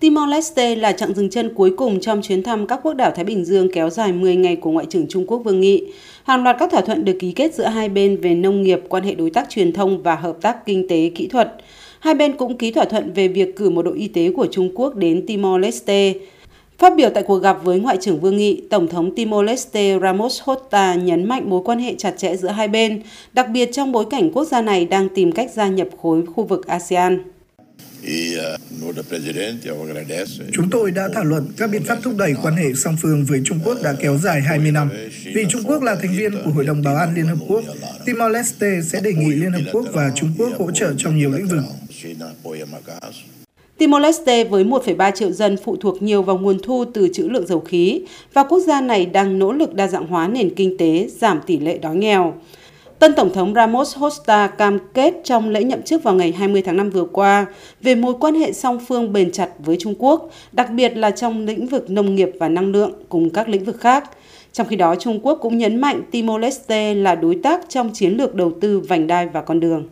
Timor-Leste là chặng dừng chân cuối cùng trong chuyến thăm các quốc đảo Thái Bình Dương kéo dài 10 ngày của Ngoại trưởng Trung Quốc Vương Nghị. Hàng loạt các thỏa thuận được ký kết giữa hai bên về nông nghiệp, quan hệ đối tác truyền thông và hợp tác kinh tế kỹ thuật. Hai bên cũng ký thỏa thuận về việc cử một đội y tế của Trung Quốc đến Timor-Leste. Phát biểu tại cuộc gặp với Ngoại trưởng Vương Nghị, Tổng thống Timor-Leste Ramos Horta nhấn mạnh mối quan hệ chặt chẽ giữa hai bên, đặc biệt trong bối cảnh quốc gia này đang tìm cách gia nhập khối khu vực ASEAN. Chúng tôi đã thảo luận các biện pháp thúc đẩy quan hệ song phương với Trung Quốc đã kéo dài 20 năm. Vì Trung Quốc là thành viên của Hội đồng Bảo an Liên Hợp Quốc, Timor-Leste sẽ đề nghị Liên Hợp Quốc và Trung Quốc hỗ trợ trong nhiều lĩnh vực. Timor-Leste với 1,3 triệu dân phụ thuộc nhiều vào nguồn thu từ trữ lượng dầu khí và quốc gia này đang nỗ lực đa dạng hóa nền kinh tế, giảm tỷ lệ đói nghèo. Tân Tổng thống Ramos Horta cam kết trong lễ nhậm chức vào ngày 20 tháng 5 vừa qua về mối quan hệ song phương bền chặt với Trung Quốc, đặc biệt là trong lĩnh vực nông nghiệp và năng lượng cùng các lĩnh vực khác. Trong khi đó, Trung Quốc cũng nhấn mạnh Timor-Leste là đối tác trong chiến lược đầu tư vành đai và con đường.